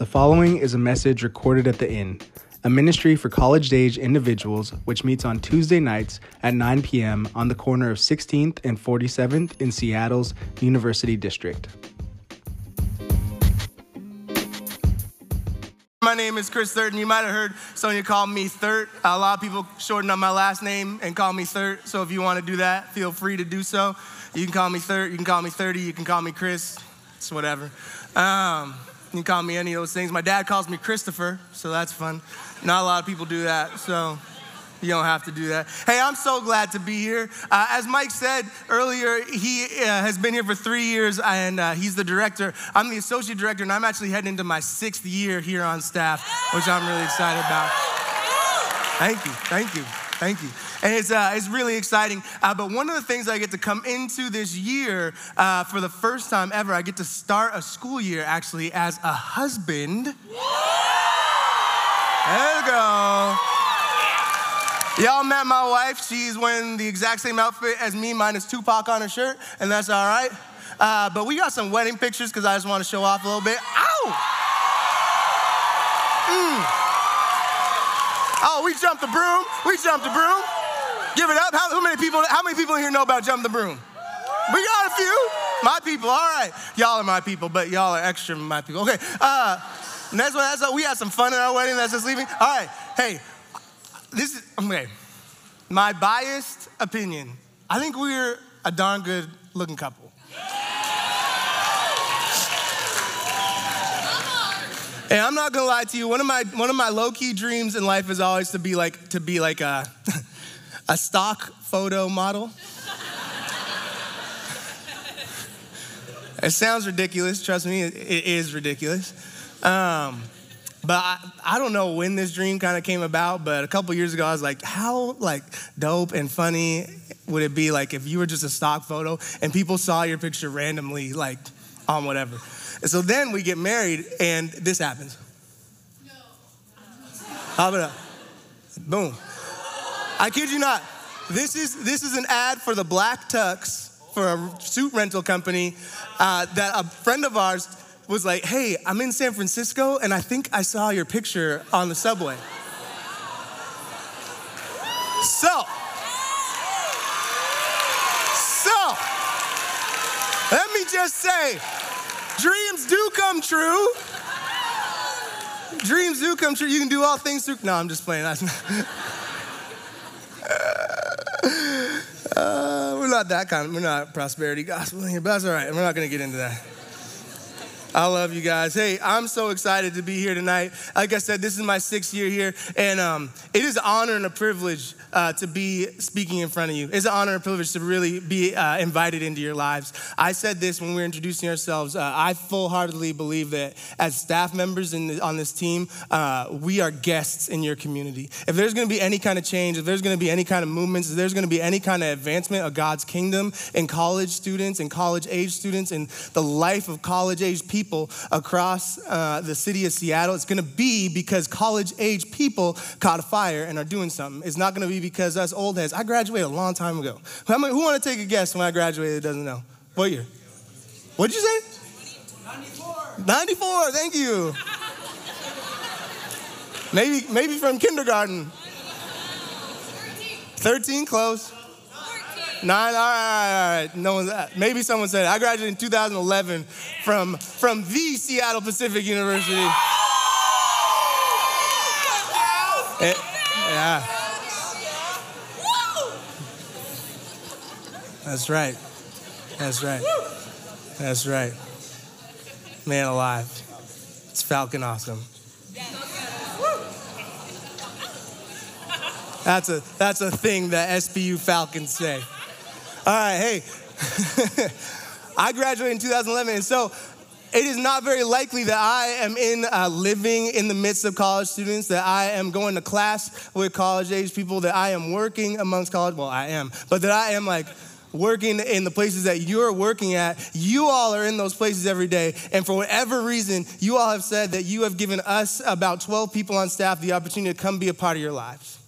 The following is a message recorded at the Inn, a ministry for college age individuals which meets on Tuesday nights at 9 p.m. on the corner of 16th and 47th in Seattle's University District. My name is Chris Thurton. You might have heard Sonia call me Thurt. A lot of people shorten up my last name and call me Thurt. So if you want to do that, feel free to do so. You can call me Thurt. You can call me 30. You can call me Chris. It's whatever. Um, you can call me any of those things. My dad calls me Christopher, so that's fun. Not a lot of people do that, so you don't have to do that. Hey, I'm so glad to be here. Uh, as Mike said earlier, he uh, has been here for three years and uh, he's the director. I'm the associate director, and I'm actually heading into my sixth year here on staff, which I'm really excited about. Thank you, thank you, thank you. And it's, uh, it's really exciting. Uh, but one of the things I get to come into this year uh, for the first time ever, I get to start a school year actually as a husband. There you go. Y'all met my wife. She's wearing the exact same outfit as me, minus Tupac on her shirt, and that's all right. Uh, but we got some wedding pictures because I just want to show off a little bit. Ow! Mm. Oh, we jumped the broom. We jumped the broom. Give it up. How, many people? How many people here know about jump the broom? We got a few. My people. All right. Y'all are my people, but y'all are extra my people. Okay. Uh, that's what. That's what. We had some fun at our wedding. That's just leaving. All right. Hey, this is okay. My biased opinion. I think we're a darn good looking couple. And I'm not gonna lie to you. One of my one of my low key dreams in life is always to be like to be like a a stock photo model. it sounds ridiculous. Trust me, it, it is ridiculous. Um, but I, I, don't know when this dream kind of came about, but a couple years ago, I was like, how like dope and funny would it be like if you were just a stock photo and people saw your picture randomly like on whatever. And so then we get married and this happens. No. About that? Boom. I kid you not. This is, this is an ad for the Black Tux for a suit rental company uh, that a friend of ours was like, hey, I'm in San Francisco and I think I saw your picture on the subway. So, so, let me just say, dreams do come true. Dreams do come true. You can do all things through. No, I'm just playing. Uh, we're not that kind of, we're not prosperity gospel here, but that's all right. We're not going to get into that. I love you guys. Hey, I'm so excited to be here tonight. Like I said, this is my sixth year here, and um, it is an honor and a privilege uh, to be speaking in front of you. It's an honor and a privilege to really be uh, invited into your lives. I said this when we were introducing ourselves. Uh, I full heartedly believe that as staff members the, on this team, uh, we are guests in your community. If there's going to be any kind of change, if there's going to be any kind of movements, if there's going to be any kind of advancement of God's kingdom in college students and college age students and the life of college age people, people across uh, the city of Seattle. It's gonna be because college age people caught fire and are doing something. It's not gonna be because us old heads. I graduated a long time ago. Who, who wanna take a guess when I graduated doesn't know? What year? What'd you say? 94. 94, thank you. maybe, maybe from kindergarten. 13, 13, close. Nine, all right, all right, all right. No one's, maybe someone said it. I graduated in 2011 from, from the Seattle Pacific University. It, eh, yeah. That's right. That's right. That's right. Man alive. It's Falcon awesome. That's a, that's a thing that SPU Falcons say. All right, hey. I graduated in 2011, and so it is not very likely that I am in uh, living in the midst of college students, that I am going to class with college age people, that I am working amongst college. Well, I am, but that I am like working in the places that you're working at. You all are in those places every day, and for whatever reason, you all have said that you have given us about 12 people on staff the opportunity to come be a part of your lives.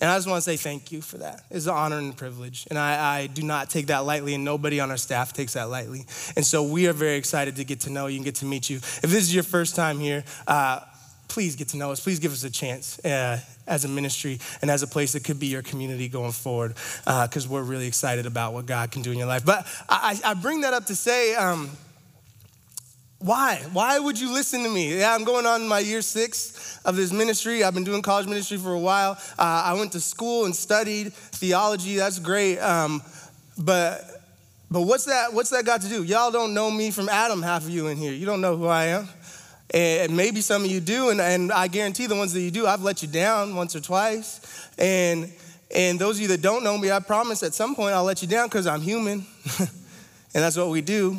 And I just want to say thank you for that. It's an honor and a privilege. And I, I, do not take that lightly, and nobody on our staff takes that lightly. And so we are very excited to get to know you and get to meet you. If this is your first time here, uh, please get to know us. Please give us a chance uh, as a ministry and as a place that could be your community going forward, because uh, we're really excited about what God can do in your life. But I, I bring that up to say, um, why? Why would you listen to me? Yeah, I'm going on my year six of this ministry. I've been doing college ministry for a while. Uh, I went to school and studied theology. That's great. Um, but but what's that? What's that got to do? Y'all don't know me from Adam. Half of you in here, you don't know who I am. And maybe some of you do, and, and I guarantee the ones that you do, I've let you down once or twice. And and those of you that don't know me, I promise at some point I'll let you down because I'm human, and that's what we do.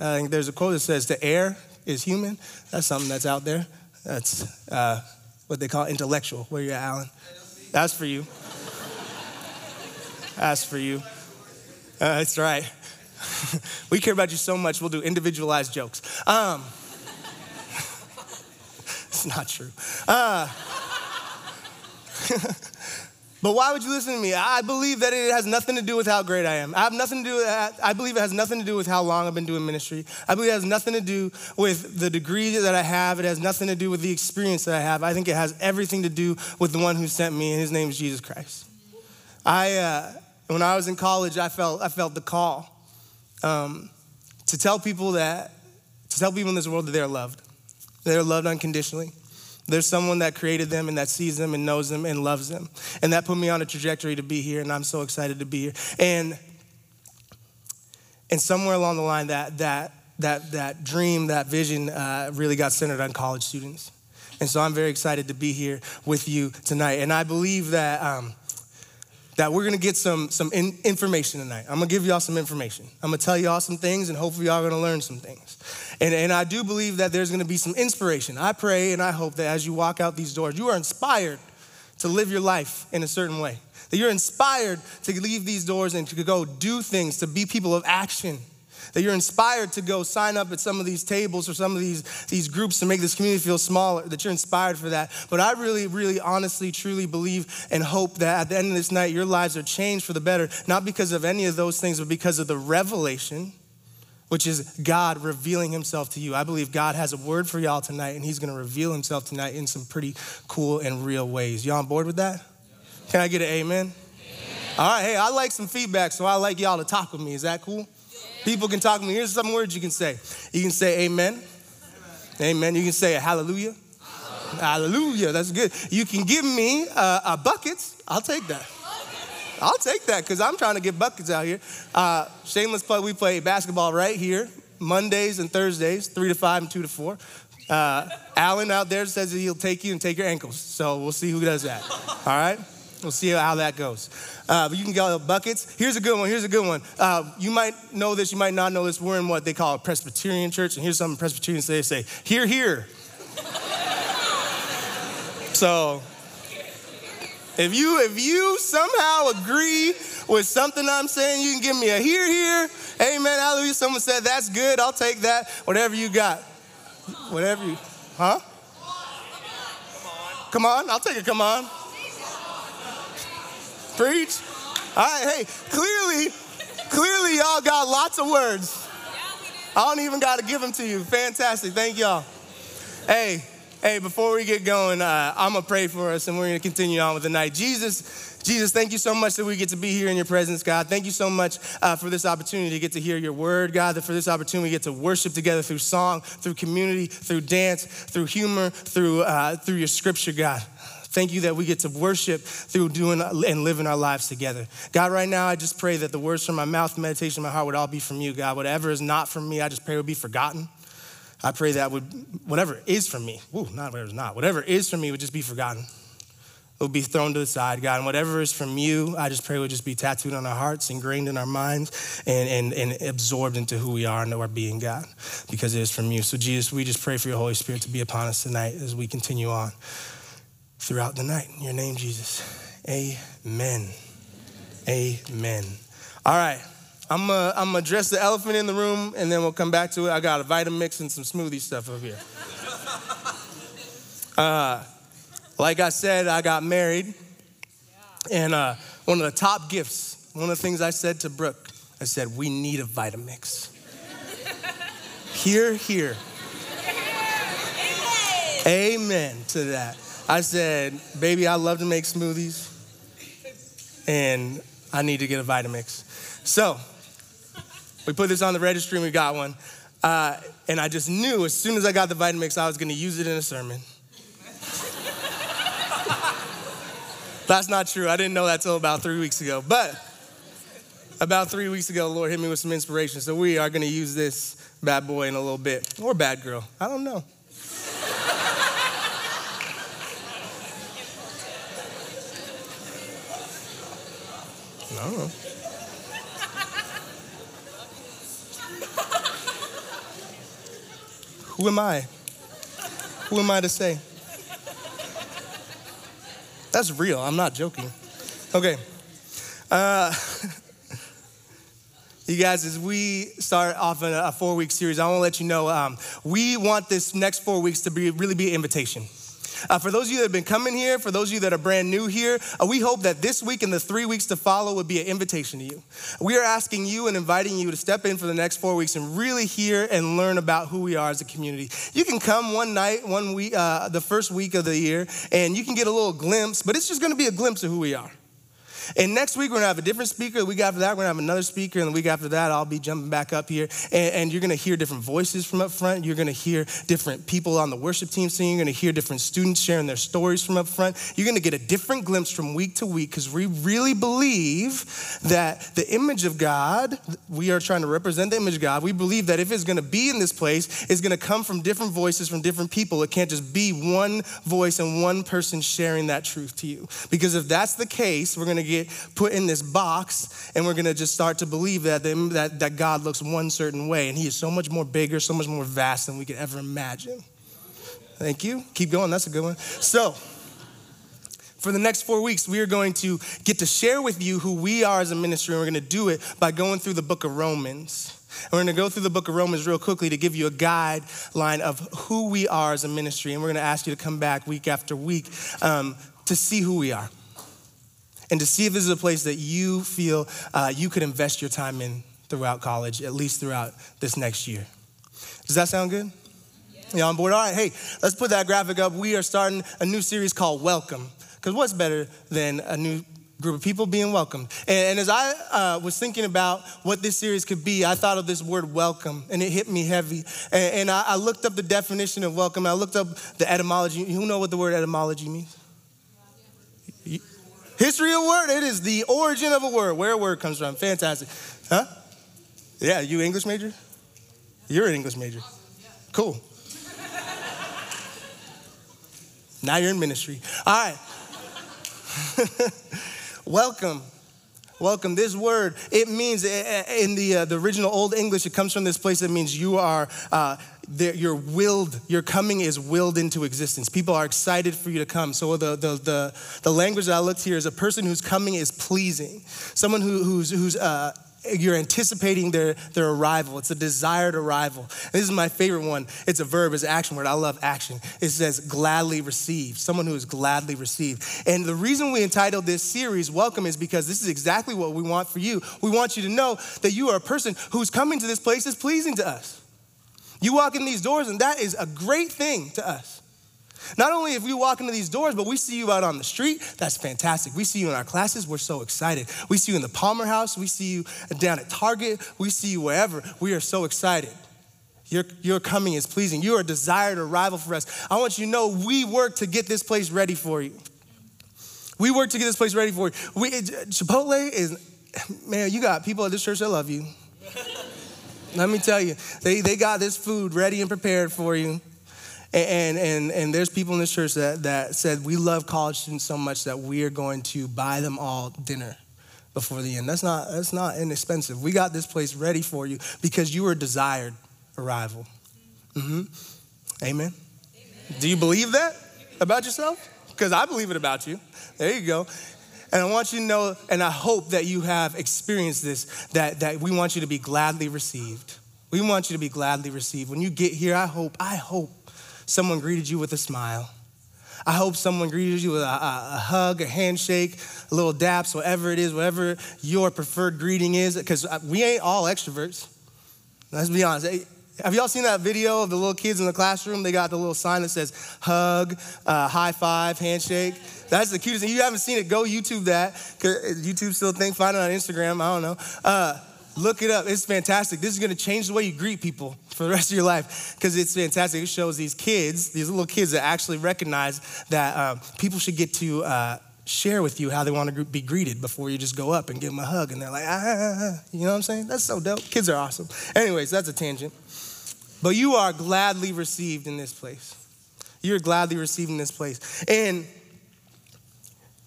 Think there's a quote that says, The err is human." That's something that's out there. That's uh, what they call intellectual. Where you at, Alan? That's for you. That's for you. Uh, that's right. we care about you so much. We'll do individualized jokes. Um, it's not true. Uh, But why would you listen to me? I believe that it has nothing to do with how great I am. I have nothing to do with that. I believe it has nothing to do with how long I've been doing ministry. I believe it has nothing to do with the degree that I have. It has nothing to do with the experience that I have. I think it has everything to do with the one who sent me, and his name is Jesus Christ. I, uh, when I was in college, I felt, I felt the call um, to tell people that, to tell people in this world that they're loved. They're loved unconditionally. There's someone that created them and that sees them and knows them and loves them. And that put me on a trajectory to be here, and I'm so excited to be here. And and somewhere along the line, that that that that dream, that vision, uh, really got centered on college students. And so I'm very excited to be here with you tonight. And I believe that um, that we're gonna get some some in, information tonight. I'm gonna give y'all some information. I'm gonna tell y'all some things, and hopefully y'all are gonna learn some things. And, and I do believe that there's gonna be some inspiration. I pray and I hope that as you walk out these doors, you are inspired to live your life in a certain way. That you're inspired to leave these doors and to go do things, to be people of action. That you're inspired to go sign up at some of these tables or some of these, these groups to make this community feel smaller, that you're inspired for that. But I really, really, honestly, truly believe and hope that at the end of this night, your lives are changed for the better, not because of any of those things, but because of the revelation which is God revealing himself to you. I believe God has a word for y'all tonight, and he's gonna reveal himself tonight in some pretty cool and real ways. Y'all on board with that? Can I get an amen? All right, hey, I like some feedback, so I like y'all to talk with me. Is that cool? People can talk to me. Here's some words you can say. You can say amen. Amen. amen. You can say a hallelujah. Hallelujah. hallelujah. That's good. You can give me uh, a buckets. I'll take that. I'll take that because I'm trying to get buckets out here. Uh, shameless plug, we play basketball right here, Mondays and Thursdays, 3 to 5 and 2 to 4. Uh, Alan out there says he'll take you and take your ankles. So we'll see who does that. All right? We'll see how that goes. Uh, but you can get buckets. Here's a good one. Here's a good one. Uh, you might know this. You might not know this. We're in what they call a Presbyterian church. And here's something Presbyterians say. They say, hear, hear. so if you if you somehow agree with something I'm saying, you can give me a hear, hear. Amen. Hallelujah. Someone said that's good. I'll take that. Whatever you got. Whatever you, huh? Come on. I'll take it. Come on. Preach. All right. Hey, clearly, clearly y'all got lots of words. I don't even got to give them to you. Fantastic. Thank y'all. Hey, Hey, before we get going, uh, I'm gonna pray for us and we're gonna continue on with the night. Jesus, Jesus, thank you so much that we get to be here in your presence, God. Thank you so much uh, for this opportunity to get to hear your word, God, that for this opportunity we get to worship together through song, through community, through dance, through humor, through, uh, through your scripture, God. Thank you that we get to worship through doing and living our lives together. God, right now, I just pray that the words from my mouth, meditation of my heart would all be from you, God. Whatever is not from me, I just pray would be forgotten. I pray that would, whatever is from me, ooh, not whatever's not, whatever is from me would just be forgotten. It would be thrown to the side, God. And whatever is from you, I just pray would just be tattooed on our hearts, ingrained in our minds, and, and, and absorbed into who we are and our being, God, because it is from you. So, Jesus, we just pray for your Holy Spirit to be upon us tonight as we continue on throughout the night. In your name, Jesus. Amen. Amen. All right. I'm gonna, I'm address the elephant in the room and then we'll come back to it. I got a Vitamix and some smoothie stuff up here. Uh, like I said, I got married. And uh, one of the top gifts, one of the things I said to Brooke, I said, we need a Vitamix. hear, hear. Amen to that. I said, baby, I love to make smoothies and I need to get a Vitamix. So we put this on the registry and we got one. Uh, and I just knew as soon as I got the Vitamix, I was gonna use it in a sermon. That's not true. I didn't know that till about three weeks ago. But about three weeks ago, the Lord hit me with some inspiration. So we are gonna use this bad boy in a little bit, or bad girl. I don't know. I don't know. Who am I? Who am I to say? That's real. I'm not joking. Okay. Uh, you guys, as we start off in a four week series, I want to let you know um, we want this next four weeks to be really be an invitation. Uh, for those of you that have been coming here, for those of you that are brand new here, uh, we hope that this week and the three weeks to follow would be an invitation to you. We are asking you and inviting you to step in for the next four weeks and really hear and learn about who we are as a community. You can come one night, one week, uh, the first week of the year, and you can get a little glimpse, but it's just going to be a glimpse of who we are. And next week, we're gonna have a different speaker. The week after that, we're gonna have another speaker. And the week after that, I'll be jumping back up here. And, and you're gonna hear different voices from up front. You're gonna hear different people on the worship team singing. You're gonna hear different students sharing their stories from up front. You're gonna get a different glimpse from week to week because we really believe that the image of God, we are trying to represent the image of God. We believe that if it's gonna be in this place, it's gonna come from different voices from different people. It can't just be one voice and one person sharing that truth to you. Because if that's the case, we're gonna get put in this box and we're going to just start to believe that, that, that God looks one certain way and he is so much more bigger, so much more vast than we could ever imagine. Thank you. Keep going. That's a good one. So, for the next four weeks, we are going to get to share with you who we are as a ministry, and we're going to do it by going through the book of Romans. And we're going to go through the book of Romans real quickly to give you a guideline of who we are as a ministry. And we're going to ask you to come back week after week um, to see who we are and to see if this is a place that you feel uh, you could invest your time in throughout college, at least throughout this next year. Does that sound good? Yeah. You on board? All right, hey, let's put that graphic up. We are starting a new series called Welcome. Because what's better than a new group of people being welcomed. And, and as I uh, was thinking about what this series could be, I thought of this word welcome, and it hit me heavy. And, and I, I, looked up the definition of welcome. I looked up the etymology. You know what the word etymology means? History of word, it is the origin of a word, where a word comes from. Fantastic. Huh? Yeah, you English major? You're an English major. Cool. now you're in ministry. All right. Welcome. Welcome. This word, it means eh, eh, in the, uh, the original Old English, it comes from this place that means you are uh, you're willed, your coming is willed into existence. People are excited for you to come. So the, the, the, the language that I looked here is a person whose coming is pleasing, someone who, who's, who's uh, you're anticipating their, their arrival. It's a desired arrival. This is my favorite one. It's a verb, it's an action word. I love action. It says gladly received, someone who is gladly received. And the reason we entitled this series Welcome is because this is exactly what we want for you. We want you to know that you are a person who's coming to this place is pleasing to us. You walk in these doors, and that is a great thing to us. Not only if we walk into these doors, but we see you out on the street, that's fantastic. We see you in our classes, we're so excited. We see you in the Palmer House, we see you down at Target, we see you wherever. We are so excited. Your, your coming is pleasing. You are a desired arrival for us. I want you to know we work to get this place ready for you. We work to get this place ready for you. We, Chipotle is, man, you got people at this church that love you. Let me tell you, they, they got this food ready and prepared for you. And, and, and there's people in this church that, that said, We love college students so much that we are going to buy them all dinner before the end. That's not, that's not inexpensive. We got this place ready for you because you are desired arrival. Mm-hmm. Amen. Amen. Do you believe that about yourself? Because I believe it about you. There you go. And I want you to know, and I hope that you have experienced this, that, that we want you to be gladly received. We want you to be gladly received. When you get here, I hope, I hope someone greeted you with a smile. I hope someone greeted you with a, a, a, hug, a handshake, a little daps, whatever it is, whatever your preferred greeting is, because uh, we ain't all extroverts. Let's be honest. Have y'all seen that video of the little kids in the classroom? They got the little sign that says hug, uh, high five, handshake. That's the cutest thing. You haven't seen it, go YouTube that. YouTube still think, find it on Instagram, I don't know. Uh, look it up, it's fantastic. This is gonna change the way you greet people for the rest of your life because it's fantastic. It shows these kids, these little kids that actually recognize that um, people should get to uh, share with you how they want to be greeted before you just go up and give them a hug and they're like, ah, you know what I'm saying? That's so dope. Kids are awesome. Anyways, that's a tangent. But you are gladly received in this place. You're gladly received in this place. And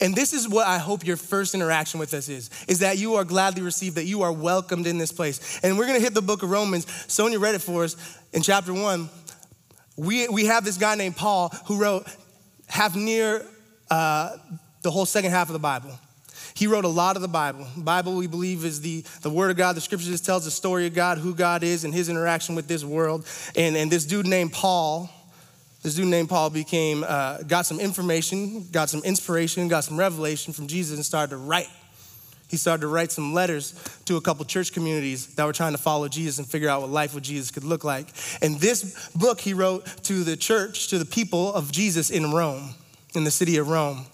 and this is what I hope your first interaction with us is, is that you are gladly received, that you are welcomed in this place. And we're gonna hit the book of Romans. Sonia read it for us in chapter one. We, we have this guy named Paul who wrote half near uh, the whole second half of the Bible. He wrote a lot of the Bible. The Bible, we believe, is the, the Word of God. The Scripture just tells the story of God, who God is, and his interaction with this world. And, and this dude named Paul, this dude named Paul became, uh, got some information, got some inspiration, got some revelation from Jesus, and started to write. He started to write some letters to a couple church communities that were trying to follow Jesus and figure out what life with Jesus could look like. And this book he wrote to the church, to the people of Jesus in Rome, in the city of Rome.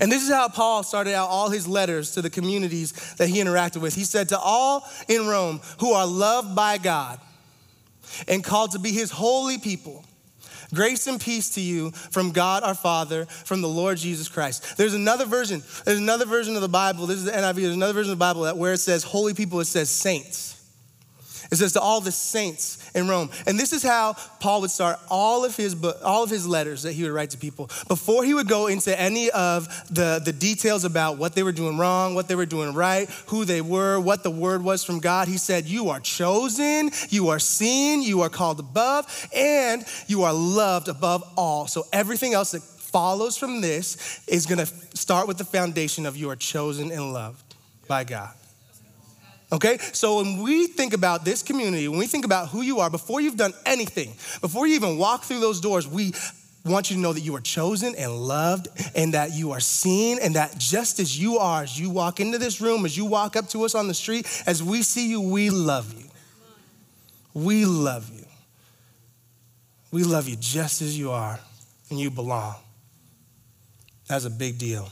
And this is how Paul started out all his letters to the communities that he interacted with. He said, To all in Rome who are loved by God and called to be his holy people, grace and peace to you from God our Father, from the Lord Jesus Christ. There's another version. There's another version of the Bible. This is the NIV. There's another version of the Bible that where it says holy people, it says saints. It says to all the saints in Rome. And this is how Paul would start all of his all of his letters that he would write to people. Before he would go into any of the, the details about what they were doing wrong, what they were doing right, who they were, what the word was from God, he said, You are chosen, you are seen, you are called above, and you are loved above all. So everything else that follows from this is gonna start with the foundation of you are chosen and loved by God. Okay? So when we think about this community, when we think about who you are, before you've done anything, before you even walk through those doors, we want you to know that you are chosen and loved and that you are seen and that just as you are, as you walk into this room, as you walk up to us on the street, as we see you, we love you. We love you. We love you just as you are and you belong. That's a big deal.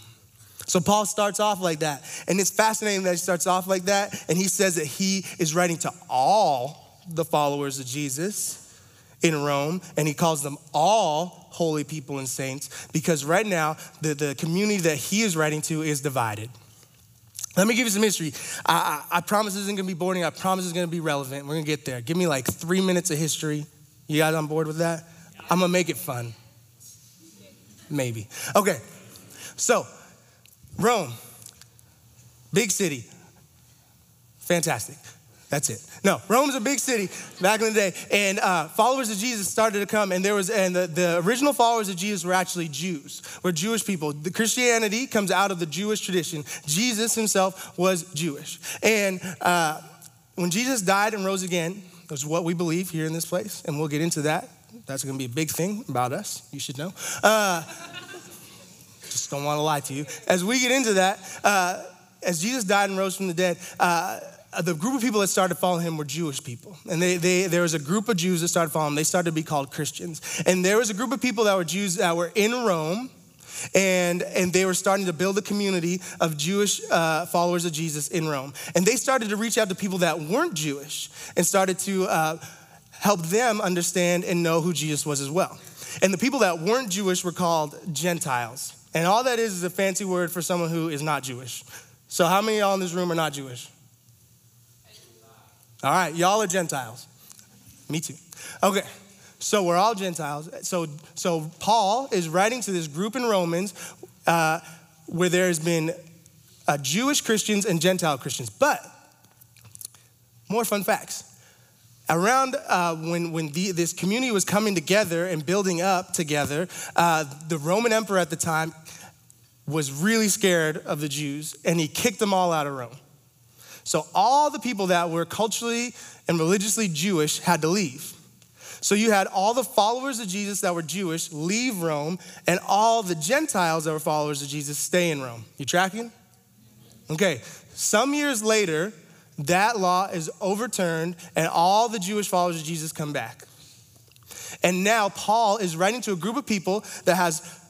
So Paul starts off like that. And it's fascinating that he starts off like that. And he says that he is writing to all the followers of Jesus in Rome. And he calls them all holy people and saints because right now, the, the community that he is writing to is divided. Let me give you some history. I, I, I promise this isn't gonna be boring. I promise it's gonna be relevant. We're gonna get there. Give me like three minutes of history. You guys on board with that? I'm gonna make it fun. Maybe. Okay. So, Rome, big city. Fantastic. That's it. No, Rome's a big city back in the day, and uh, followers of Jesus started to come, and there was, and the, the original followers of Jesus were actually Jews, were Jewish people. The Christianity comes out of the Jewish tradition. Jesus himself was Jewish, and uh, when Jesus died and rose again, was what we believe here in this place, and we'll get into that. That's going to be a big thing about us. You should know. Uh, just don't want to lie to you. As we get into that, uh, as Jesus died and rose from the dead, uh, the group of people that started following him were Jewish people. And they, they, there was a group of Jews that started following him. They started to be called Christians. And there was a group of people that were Jews that were in Rome. And, and they were starting to build a community of Jewish uh, followers of Jesus in Rome. And they started to reach out to people that weren't Jewish and started to uh, help them understand and know who Jesus was as well. And the people that weren't Jewish were called Gentiles. And all that is is a fancy word for someone who is not Jewish. So, how many of y'all in this room are not Jewish? All right, y'all are Gentiles. Me too. Okay, so we're all Gentiles. So, so Paul is writing to this group in Romans uh, where there has been uh, Jewish Christians and Gentile Christians. But more fun facts. Around uh, when, when the, this community was coming together and building up together, uh, the Roman emperor at the time was really scared of the Jews and he kicked them all out of Rome. So all the people that were culturally and religiously Jewish had to leave. So you had all the followers of Jesus that were Jewish leave Rome, and all the Gentiles that were followers of Jesus stay in Rome. You tracking? Okay, some years later, that law is overturned, and all the Jewish followers of Jesus come back. And now Paul is writing to a group of people that has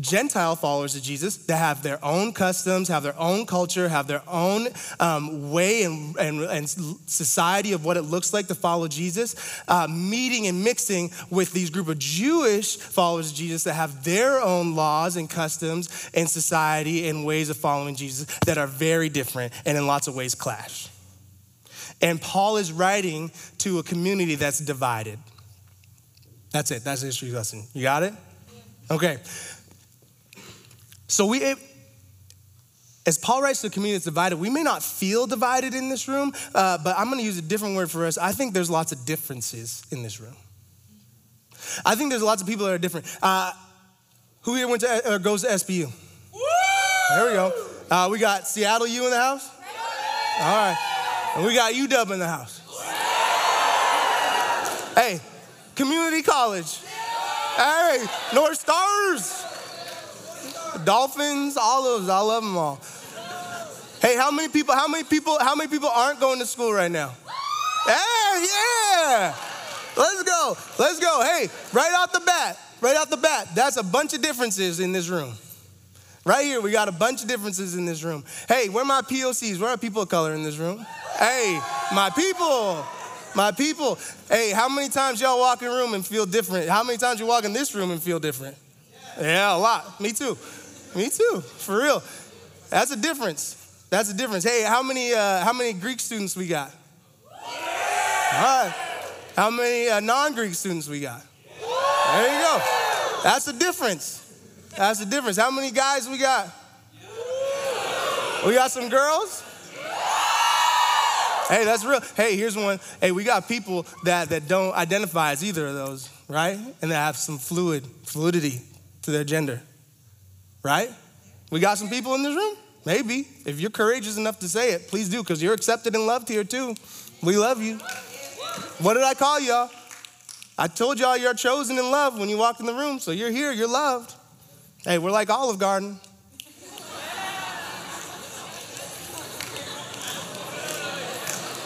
Gentile followers of Jesus that have their own customs, have their own culture, have their own um, way and, and, and, society of what it looks like to follow Jesus, uh, meeting and mixing with these group of Jewish followers of Jesus that have their own laws and customs and society and ways of following Jesus that are very different and in lots of ways clash. And Paul is writing to a community that's divided. That's it. That's the history lesson. You got it? Okay. So we, it, as Paul writes to the community that's divided, we may not feel divided in this room, uh, but I'm going to use a different word for us. I think there's lots of differences in this room. I think there's lots of people that are different. Uh, who here went to or goes to SPU? Woo! There we go. Uh, we got Seattle U in the house. All right, and we got UW in the house. Hey, community college. Hey, North Stars. Dolphins, all of. I love them all. Hey, how many people, how many people, how many people aren't going to school right now? Hey, yeah. Let's go. Let's go. Hey, right off the bat, right off the bat, that's a bunch of differences in this room. Right here, we got a bunch of differences in this room. Hey, where my POCs? Where are people of color in this room? Hey, my people. My people. Hey, how many times y'all walk in room and feel different? How many times you walk in this room and feel different? Yeah, a lot. Me too. Me too, for real. That's a difference. That's a difference. Hey, how many uh, how many Greek students we got? All right. How many uh, non-Greek students we got? There you go. That's a difference. That's the difference. How many guys we got? We got some girls? Hey, that's real. Hey, here's one. Hey, we got people that, that don't identify as either of those, right? And that have some fluid, fluidity to their gender right? We got some people in this room? Maybe. If you're courageous enough to say it, please do, because you're accepted and loved here too. We love you. What did I call y'all? I told y'all you're chosen and loved when you walked in the room, so you're here, you're loved. Hey, we're like Olive Garden.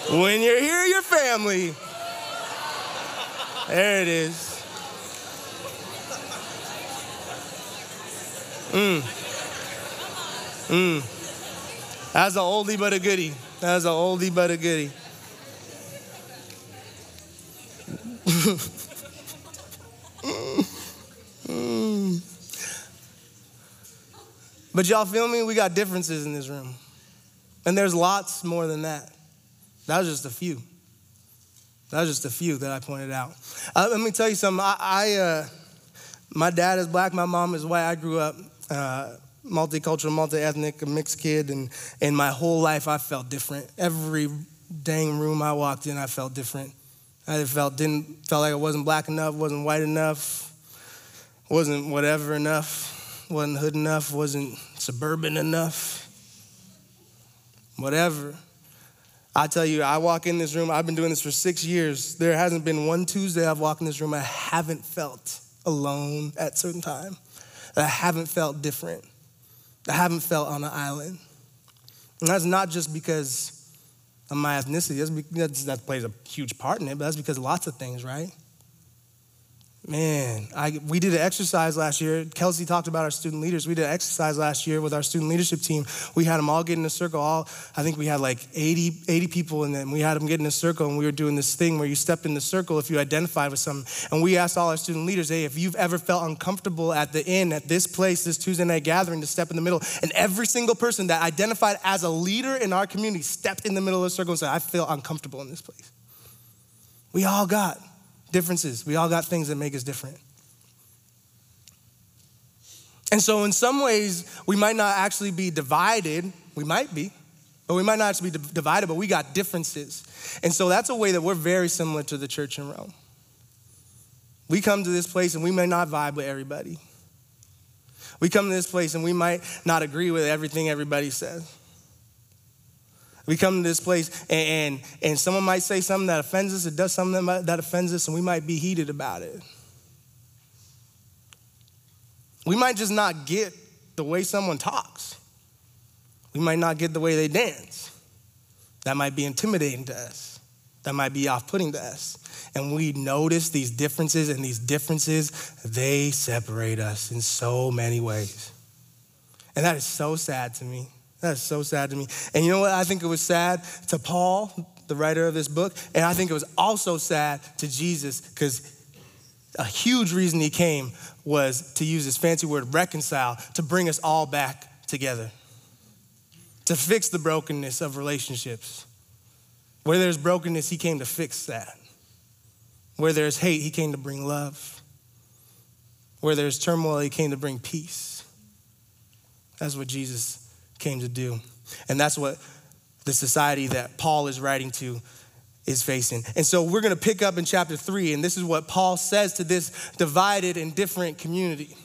when you're here, you're family. There it is. Mm. Mm. That's an oldie but a goodie. That's an oldie but a goodie. But y'all feel me? We got differences in this room. And there's lots more than that. That was just a few. That was just a few that I pointed out. Uh, let me tell you something. I, I uh, my dad is black, my mom is white. I grew up uh, multicultural, multi-ethnic, a mixed kid, and, and my whole life I felt different. Every dang room I walked in, I felt different. I felt didn't felt like I wasn't black enough, wasn't white enough, wasn't whatever enough, wasn't hood enough, wasn't suburban enough, whatever. I tell you, I walk in this room, I've been doing this for six years. There hasn't been one Tuesday I've walked in this room I haven't felt alone at certain time I haven't felt different, I haven't felt on an island. And that's not just because of my ethnicity, that's that plays a huge part in it, but that's because lots of things, right? Man, I, we did an exercise last year. Kelsey talked about our student leaders. We did an exercise last year with our student leadership team. We had them all get in a circle. All I think we had like 80, 80 people in them. We had them get in a circle, and we were doing this thing where you step in the circle if you identify with something. And we asked all our student leaders, hey, if you've ever felt uncomfortable at the inn, at this place, this Tuesday night gathering, to step in the middle. And every single person that identified as a leader in our community stepped in the middle of the circle and said, I feel uncomfortable in this place. We all got differences. We all got things that make us different. And so, in some ways, we might not actually be divided. We might be, but we might not actually be divided, but we got differences. And so, that's a way that we're very similar to the church in Rome. We come to this place and we may not vibe with everybody. We come to this place and we might not agree with everything everybody says. We come to this place and, and, and someone might say something that offends us, it does something that, offends us, and we might be heated about it. We might just not get the way someone talks. We might not get the way they dance. That might be intimidating to us. That might be off putting to us. And we notice these differences, and these differences, they separate us in so many ways. And that is so sad to me. That is so sad to me. And you know what? I think it was sad to Paul, the writer of this book, and I think it was also sad to Jesus because a huge reason he came was to use this fancy word reconcile to bring us all back together, to fix the brokenness of relationships. Where there's brokenness, he came to fix that. Where there's hate, he came to bring love. Where there's turmoil, he came to bring peace. That's what Jesus came to do. And that's what the society that Paul is writing to is facing. And so we're going to pick up in chapter 3 and this is what Paul says to this divided and different community.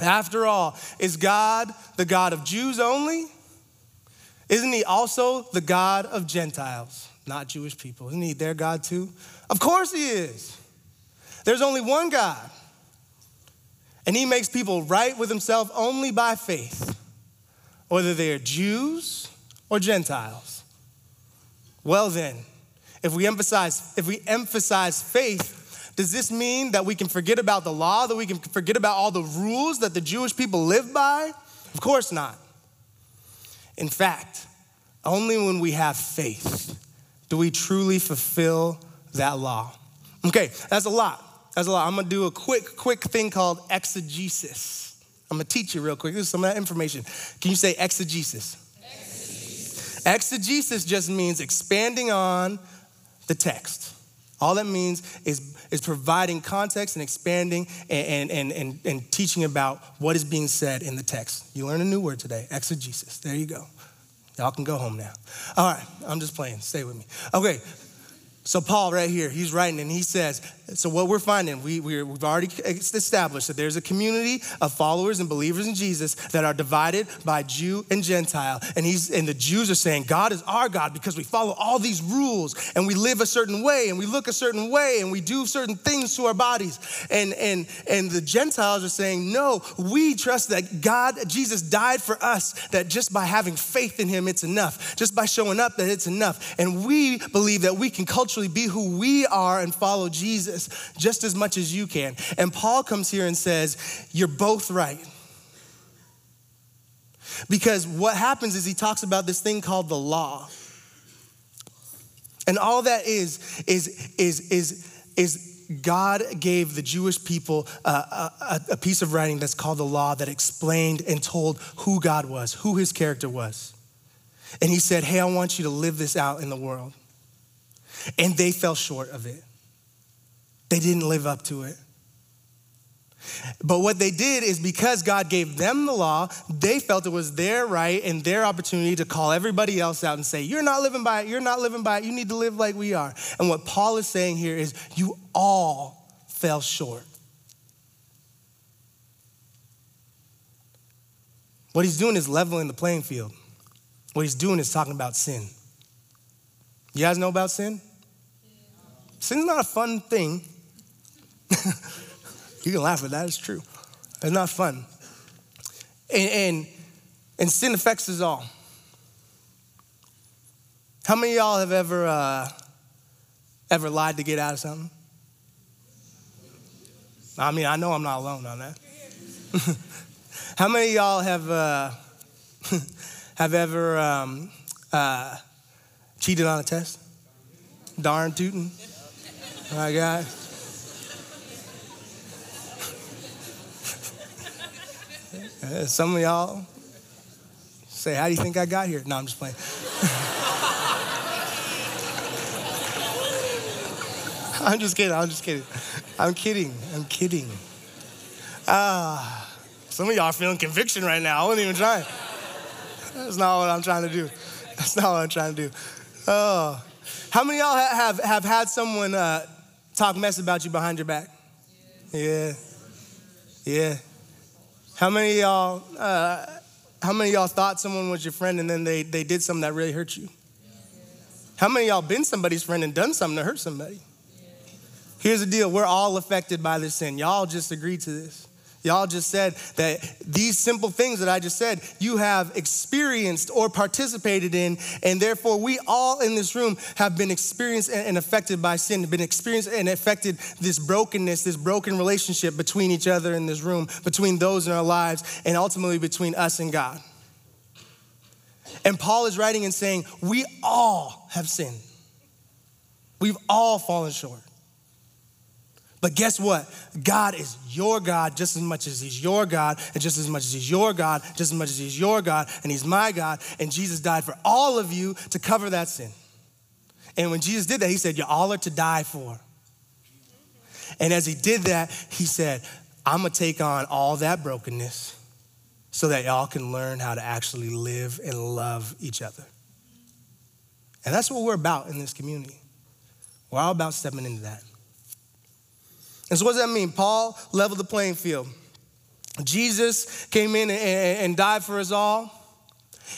After all, is God the God of Jews only? Isn't he also the God of Gentiles, not Jewish people? Isn't he their God too? Of course he is. There's only one God. And he makes people right with himself only by faith, whether they are Jews or Gentiles. Well then, if we emphasize if we emphasize faith, does this mean that we can forget about the law, that we can forget about all the rules that the Jewish people live by? Of course not. In fact, only when we have faith do we truly fulfill that law. Okay, that's a lot. That's a lot. I'm gonna do a quick, quick thing called exegesis. I'm gonna teach you real quick. This is some of that information. Can you say exegesis? Exegesis, exegesis just means expanding on the text. All that means is, is providing context and expanding and, and, and, and, teaching about what is being said in the text. You learn a new word today exegesis. There you go. Y'all can go home now. All right, I'm just playing. Stay with me. Okay, so, Paul, right here, he's writing and he says, So, what we're finding, we, we have already established that there's a community of followers and believers in Jesus that are divided by Jew and Gentile. And, he's, and the Jews are saying, God is our God because we follow all these rules and we live a certain way and we look a certain way and we do certain things to our bodies. And, and, and the Gentiles are saying, No, we trust that God, Jesus died for us, that just by having faith in him, it's enough. Just by showing up, that it's enough. And we believe that we can culturally be who we are and follow Jesus just as much as you can. And Paul comes here and says, You're both right. Because what happens is he talks about this thing called the law. And all that is, is, is, is, is God gave the Jewish people a, a, a, piece of writing that's called the law that explained and told who God was, who his character was. And he said, Hey, I want you to live this out in the world. And they fell short of it. They didn't live up to it. But what they did is because God gave them the law, they felt it was their right and their opportunity to call everybody else out and say, You're not living by it, you're not living by it, you need to live like we are. And what Paul is saying here is, You all fell short. What he's doing is leveling the playing field. What he's doing is talking about sin. You guys know about sin? Sin's not a fun thing. you can laugh at that, it's true. It's not fun. And, and, and sin affects us all. How many of y'all have ever uh, ever lied to get out of something? I mean, I know I'm not alone on that. How many of y'all have uh, have ever um, uh, cheated on a test? Darn tootin'. My God. Some of y'all say, How do you think I got here? No, I'm just playing. I'm just kidding. I'm just kidding. I'm kidding. I'm kidding. Ah, uh, some of y'all are feeling conviction right now. I wasn't even trying. That's not what I'm trying to do. That's not what I'm trying to do. Oh, how many y'all have, have had someone uh, talk mess about you behind your back? Yeah. Yeah. How many y'all uh, how many y'all thought someone was your friend and then they, they did something that really hurt you? How many y'all been somebody's friend and done something to hurt somebody? Here's the deal we're all affected by this sin. Y'all just agreed to this. Y'all just said that these simple things that I just said, you have experienced or participated in, and therefore we all in this room have been experienced and affected by sin, been experienced and affected this brokenness, this broken relationship between each other in this room, between those in our lives, and ultimately between us and God. And Paul is writing and saying, We all have sinned. We've all fallen short. But guess what? God is your God just as much as He's your God, and just as much as He's your God, just as much as He's your God, and He's my God. And Jesus died for all of you to cover that sin. And when Jesus did that, He said, You all are to die for. And as He did that, He said, I'm gonna take on all that brokenness so that y'all can learn how to actually live and love each other. And that's what we're about in this community. We're all about stepping into that. And so, what does that mean? Paul leveled the playing field. Jesus came in and, and died for us all.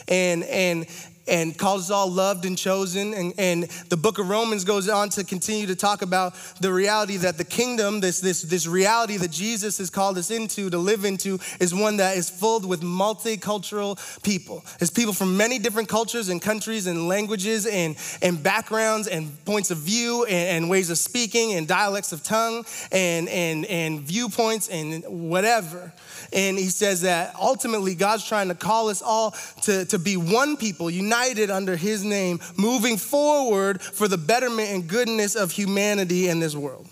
And, and and calls us all loved and chosen. And, and the book of Romans goes on to continue to talk about the reality that the kingdom, this, this, this reality that Jesus has called us into, to live into, is one that is filled with multicultural people. It's people from many different cultures and countries and languages and, and backgrounds and points of view and, and ways of speaking and dialects of tongue and, and, and viewpoints and whatever. And he says that ultimately God's trying to call us all to, to be one people, united under his name, moving forward for the betterment and goodness of humanity in this world.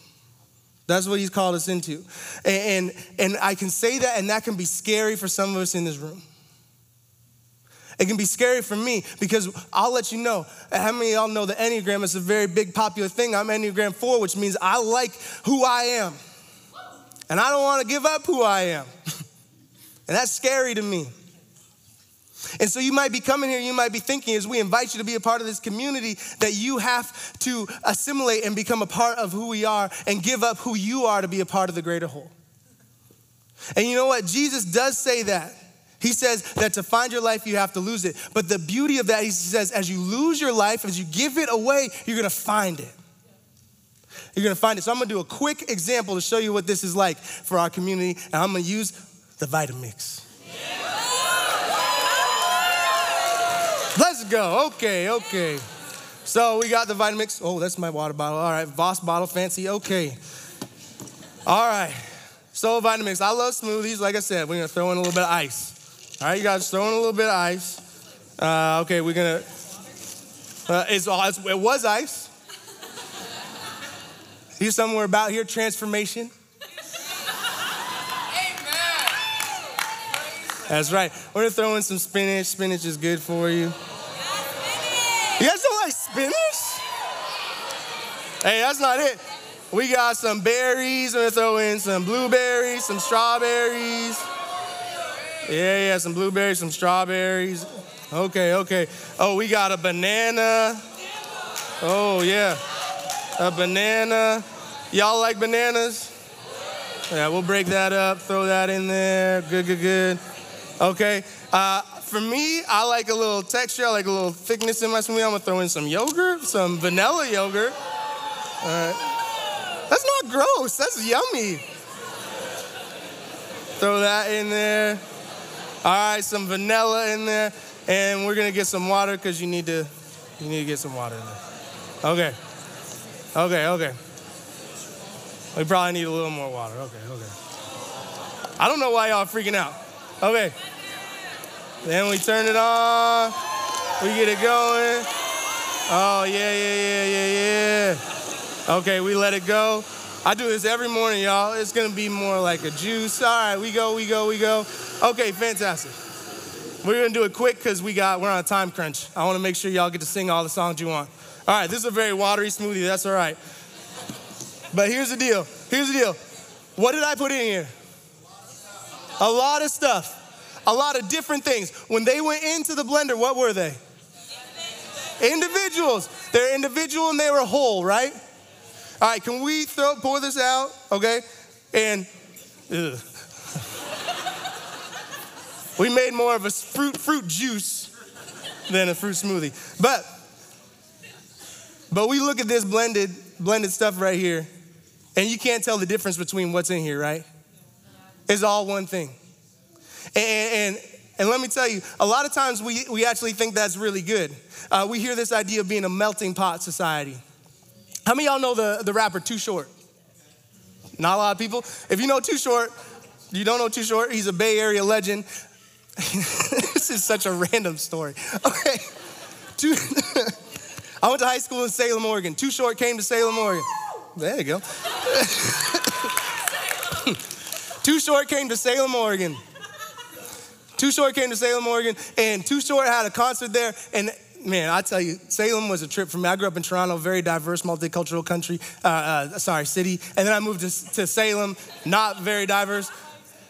That's what he's called us into. And, and, and I can say that, and that can be scary for some of us in this room. It can be scary for me because I'll let you know. How many of y'all know the Enneagram is a very big popular thing? I'm Enneagram 4, which means I like who I am. And I don't want to give up who I am. And that's scary to me. And so you might be coming here, you might be thinking as we invite you to be a part of this community that you have to assimilate and become a part of who we are and give up who you are to be a part of the greater whole. And you know what? Jesus does say that. He says that to find your life, you have to lose it. But the beauty of that, he says, as you lose your life, as you give it away, you're gonna find it. You're gonna find it. So I'm gonna do a quick example to show you what this is like for our community. And I'm gonna use the Vitamix. Let's go. Okay, okay. So we got the Vitamix. Oh, that's my water bottle. All right, Voss bottle, fancy. Okay. All right. So Vitamix. I love smoothies. Like I said, we're gonna throw in a little bit of ice. All right, you guys throw in a little bit of ice. Uh, okay, we're gonna. Uh, it's, it's, it was ice. Here's somewhere about here transformation. That's right. We're gonna throw in some spinach. Spinach is good for you. You guys don't like spinach? Hey, that's not it. We got some berries. We're gonna throw in some blueberries, some strawberries. Yeah, yeah, some blueberries, some strawberries. Okay, okay. Oh, we got a banana. Oh, yeah. A banana. Y'all like bananas? Yeah, we'll break that up, throw that in there. Good, good, good. Okay. Uh, for me, I like a little texture. I like a little thickness in my smoothie. I'm gonna throw in some yogurt, some vanilla yogurt. All right. That's not gross. That's yummy. Throw that in there. All right, some vanilla in there, and we're gonna get some water because you need to. You need to get some water in there. Okay. Okay. Okay. We probably need a little more water. Okay. Okay. I don't know why y'all freaking out. Okay. Then we turn it on. We get it going. Oh, yeah, yeah, yeah, yeah, yeah. Okay, we let it go. I do this every morning, y'all. It's gonna be more like a juice. All right, we go, we go, we go. Okay, fantastic. We're gonna do it quick because we got we're on a time crunch. I want to make sure y'all get to sing all the songs you want. All right, this is a very watery smoothie. That's all right. But here's the deal. Here's the deal. What did I put in here? A lot of stuff. A lot of different things. When they went into the blender, what were they? Individuals. They're individual and they were whole, right? All right, can we throw pour this out? Okay? And. We made more of a fruit, fruit juice than a fruit smoothie. But, but we look at this blended, blended stuff right here, and you can't tell the difference between what's in here, right? It's all one thing. And, and, and let me tell you, a lot of times we, we actually think that's really good. Uh, we hear this idea of being a melting pot society. How many y'all know the, the rapper Too Short? Not a lot of people. If you know Too Short, you don't know Too Short, he's a Bay Area legend. this is such a random story. Okay. Too, I went to high school in Salem, Oregon. Too Short came to Salem, Oregon. There you go. Too Short came to Salem, Oregon. Too Short came to Salem, Oregon, and Too Short had a concert there. And man, I tell you, Salem was a trip for me. I grew up in Toronto, very diverse, multicultural country, uh, uh, sorry, city. And then I moved to, to Salem, not very diverse.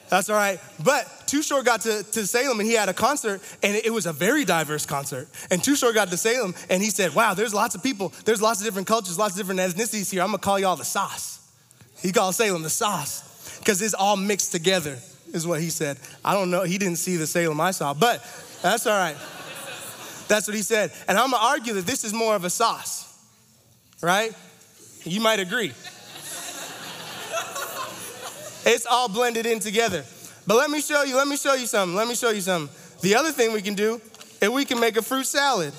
That's all right. But Too Short got to, to Salem and he had a concert, and it was a very diverse concert. And Too Short got to Salem and he said, Wow, there's lots of people, there's lots of different cultures, lots of different ethnicities here. I'm gonna call y'all the sauce. He called Salem the sauce because it's all mixed together, is what he said. I don't know, he didn't see the Salem I saw, but that's all right. That's what he said. And I'm gonna argue that this is more of a sauce, right? You might agree. It's all blended in together. But let me show you, let me show you something. Let me show you something. The other thing we can do is we can make a fruit salad.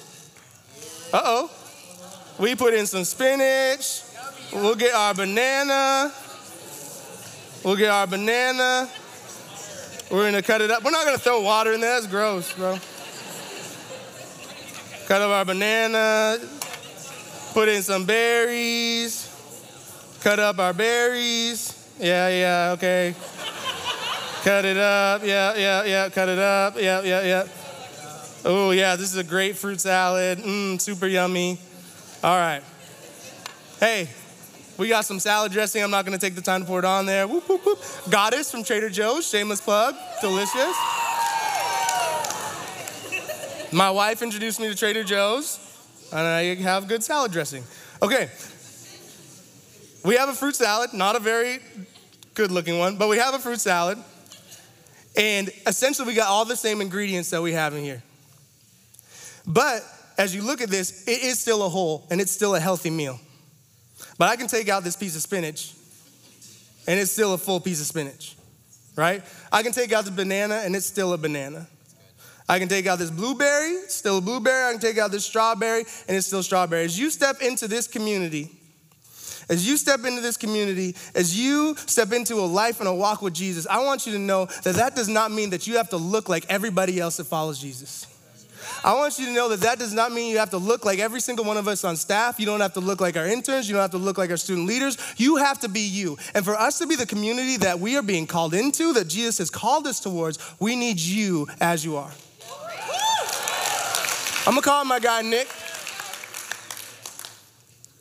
Uh oh. We put in some spinach. We'll get our banana. We'll get our banana. We're gonna cut it up. We're not gonna throw water in there. That's gross, bro. Cut up our banana. Put in some berries. Cut up our berries. Yeah, yeah, okay. cut it up. Yeah, yeah, yeah. Cut it up. Yeah, yeah, yeah. Oh, yeah, this is a great fruit salad. Mmm, super yummy. All right. Hey, we got some salad dressing. I'm not to take the time to pour it on there. Whoop, whoop, whoop. Goddess from Trader Joe's. Shameless plug. Delicious. My wife introduced me to Trader Joe's, and I have good salad dressing. Okay. We have a fruit salad, not a very good looking one, but we have a fruit salad. And essentially, we got all the same ingredients that we have in here. But as you look at this, it is still a whole and it's still a healthy meal. But I can take out this piece of spinach and it's still a full piece of spinach, right? I can take out the banana and it's still a banana. I can take out this blueberry, still a blueberry. I can take out this strawberry and it's still strawberry. As you step into this community, as you step into this community, as you step into a life and a walk with Jesus, I want you to know that that does not mean that you have to look like everybody else that follows Jesus. I want you to know that that does not mean you have to look like every single one of us on staff. You don't have to look like our interns. You don't have to look like our student leaders. You have to be you. And for us to be the community that we are being called into, that Jesus has called us towards, we need you as you are. I'm gonna call my guy Nick.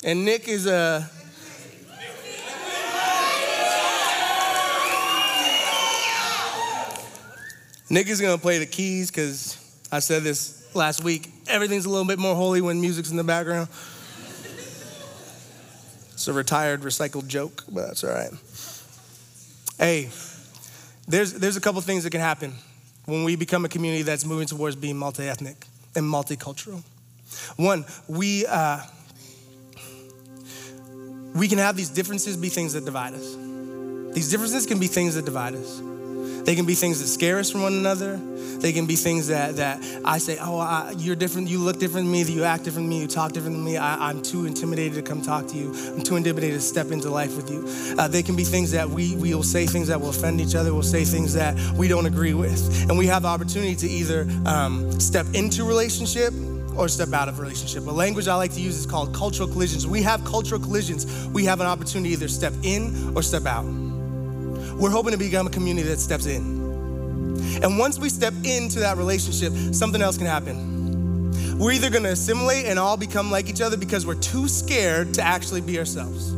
And Nick is a Nick is gonna play the keys because I said this last week. Everything's a little bit more holy when music's in the background. It's a retired, recycled joke, but that's all right. Hey, there's, there's a couple things that can happen when we become a community that's moving towards being multi ethnic and multicultural. One, we, uh, we can have these differences be things that divide us. These differences can be things that divide us. They can be things that scare us from one another. They can be things that, that I say, oh, I, you're different, you look different than me, you act different than me, you talk different than me. I, am too intimidated to come talk to you. I'm too intimidated to step into life with you. Uh, they can be things that we, we will say things that will offend each other, we'll say things that we don't agree with. And we have the opportunity to either um, step into relationship or step out of relationship. A language I like to use is called cultural collisions. We have cultural collisions. We have an opportunity to either step in or step out. We're hoping to become a community that steps in. And once we step into that relationship, something else can happen. We're either gonna assimilate and all become like each other because we're too scared to actually be ourselves.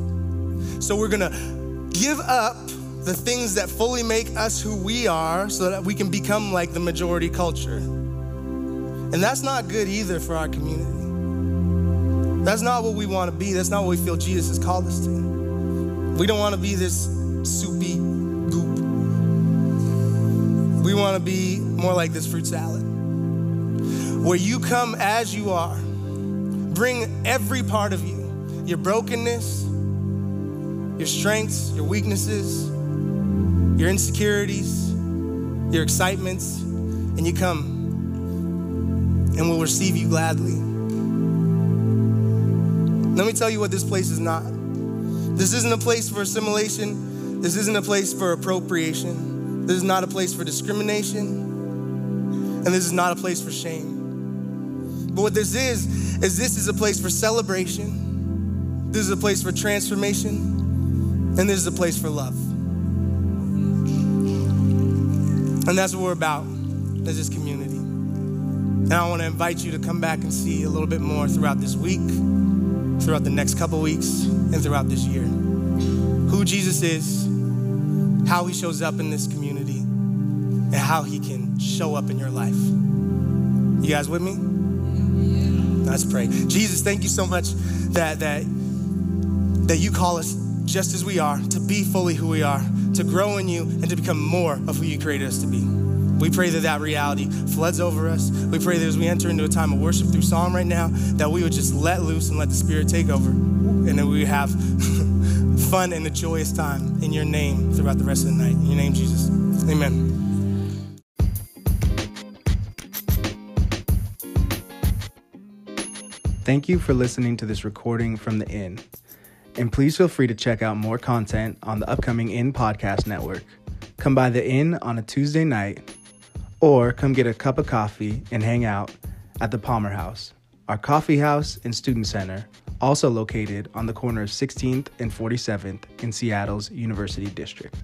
So we're gonna give up the things that fully make us who we are so that we can become like the majority culture. And that's not good either for our community. That's not what we wanna be. That's not what we feel Jesus has called us to. We don't wanna be this soupy. We want to be more like this fruit salad, where you come as you are, bring every part of you, your brokenness, your strengths, your weaknesses, your insecurities, your excitements, and you come and we'll receive you gladly. Let me tell you what this place is not. This isn't a place for assimilation. This isn't a place for appropriation. This is not a place for discrimination. And this is not a place for shame. But what this is, is this is a place for celebration. This is a place for transformation. And this is a place for love. And that's what we're about as this community. And I want to invite you to come back and see a little bit more throughout this week, throughout the next couple weeks, and throughout this year. Who Jesus is, how he shows up in this community, and how he can show up in your life. You guys with me? Let's pray. Jesus, thank you so much that that that you call us just as we are, to be fully who we are, to grow in you, and to become more of who you created us to be. We pray that that reality floods over us. We pray that as we enter into a time of worship through Psalm right now, that we would just let loose and let the Spirit take over, and that we have fun and a joyous time in your name throughout the rest of the night. In your name, Jesus. Amen. Thank you for listening to this recording from the Inn. And please feel free to check out more content on the upcoming Inn Podcast Network. Come by the Inn on a Tuesday night, or come get a cup of coffee and hang out at the Palmer House, our coffee house and student center, also located on the corner of 16th and 47th in Seattle's University District.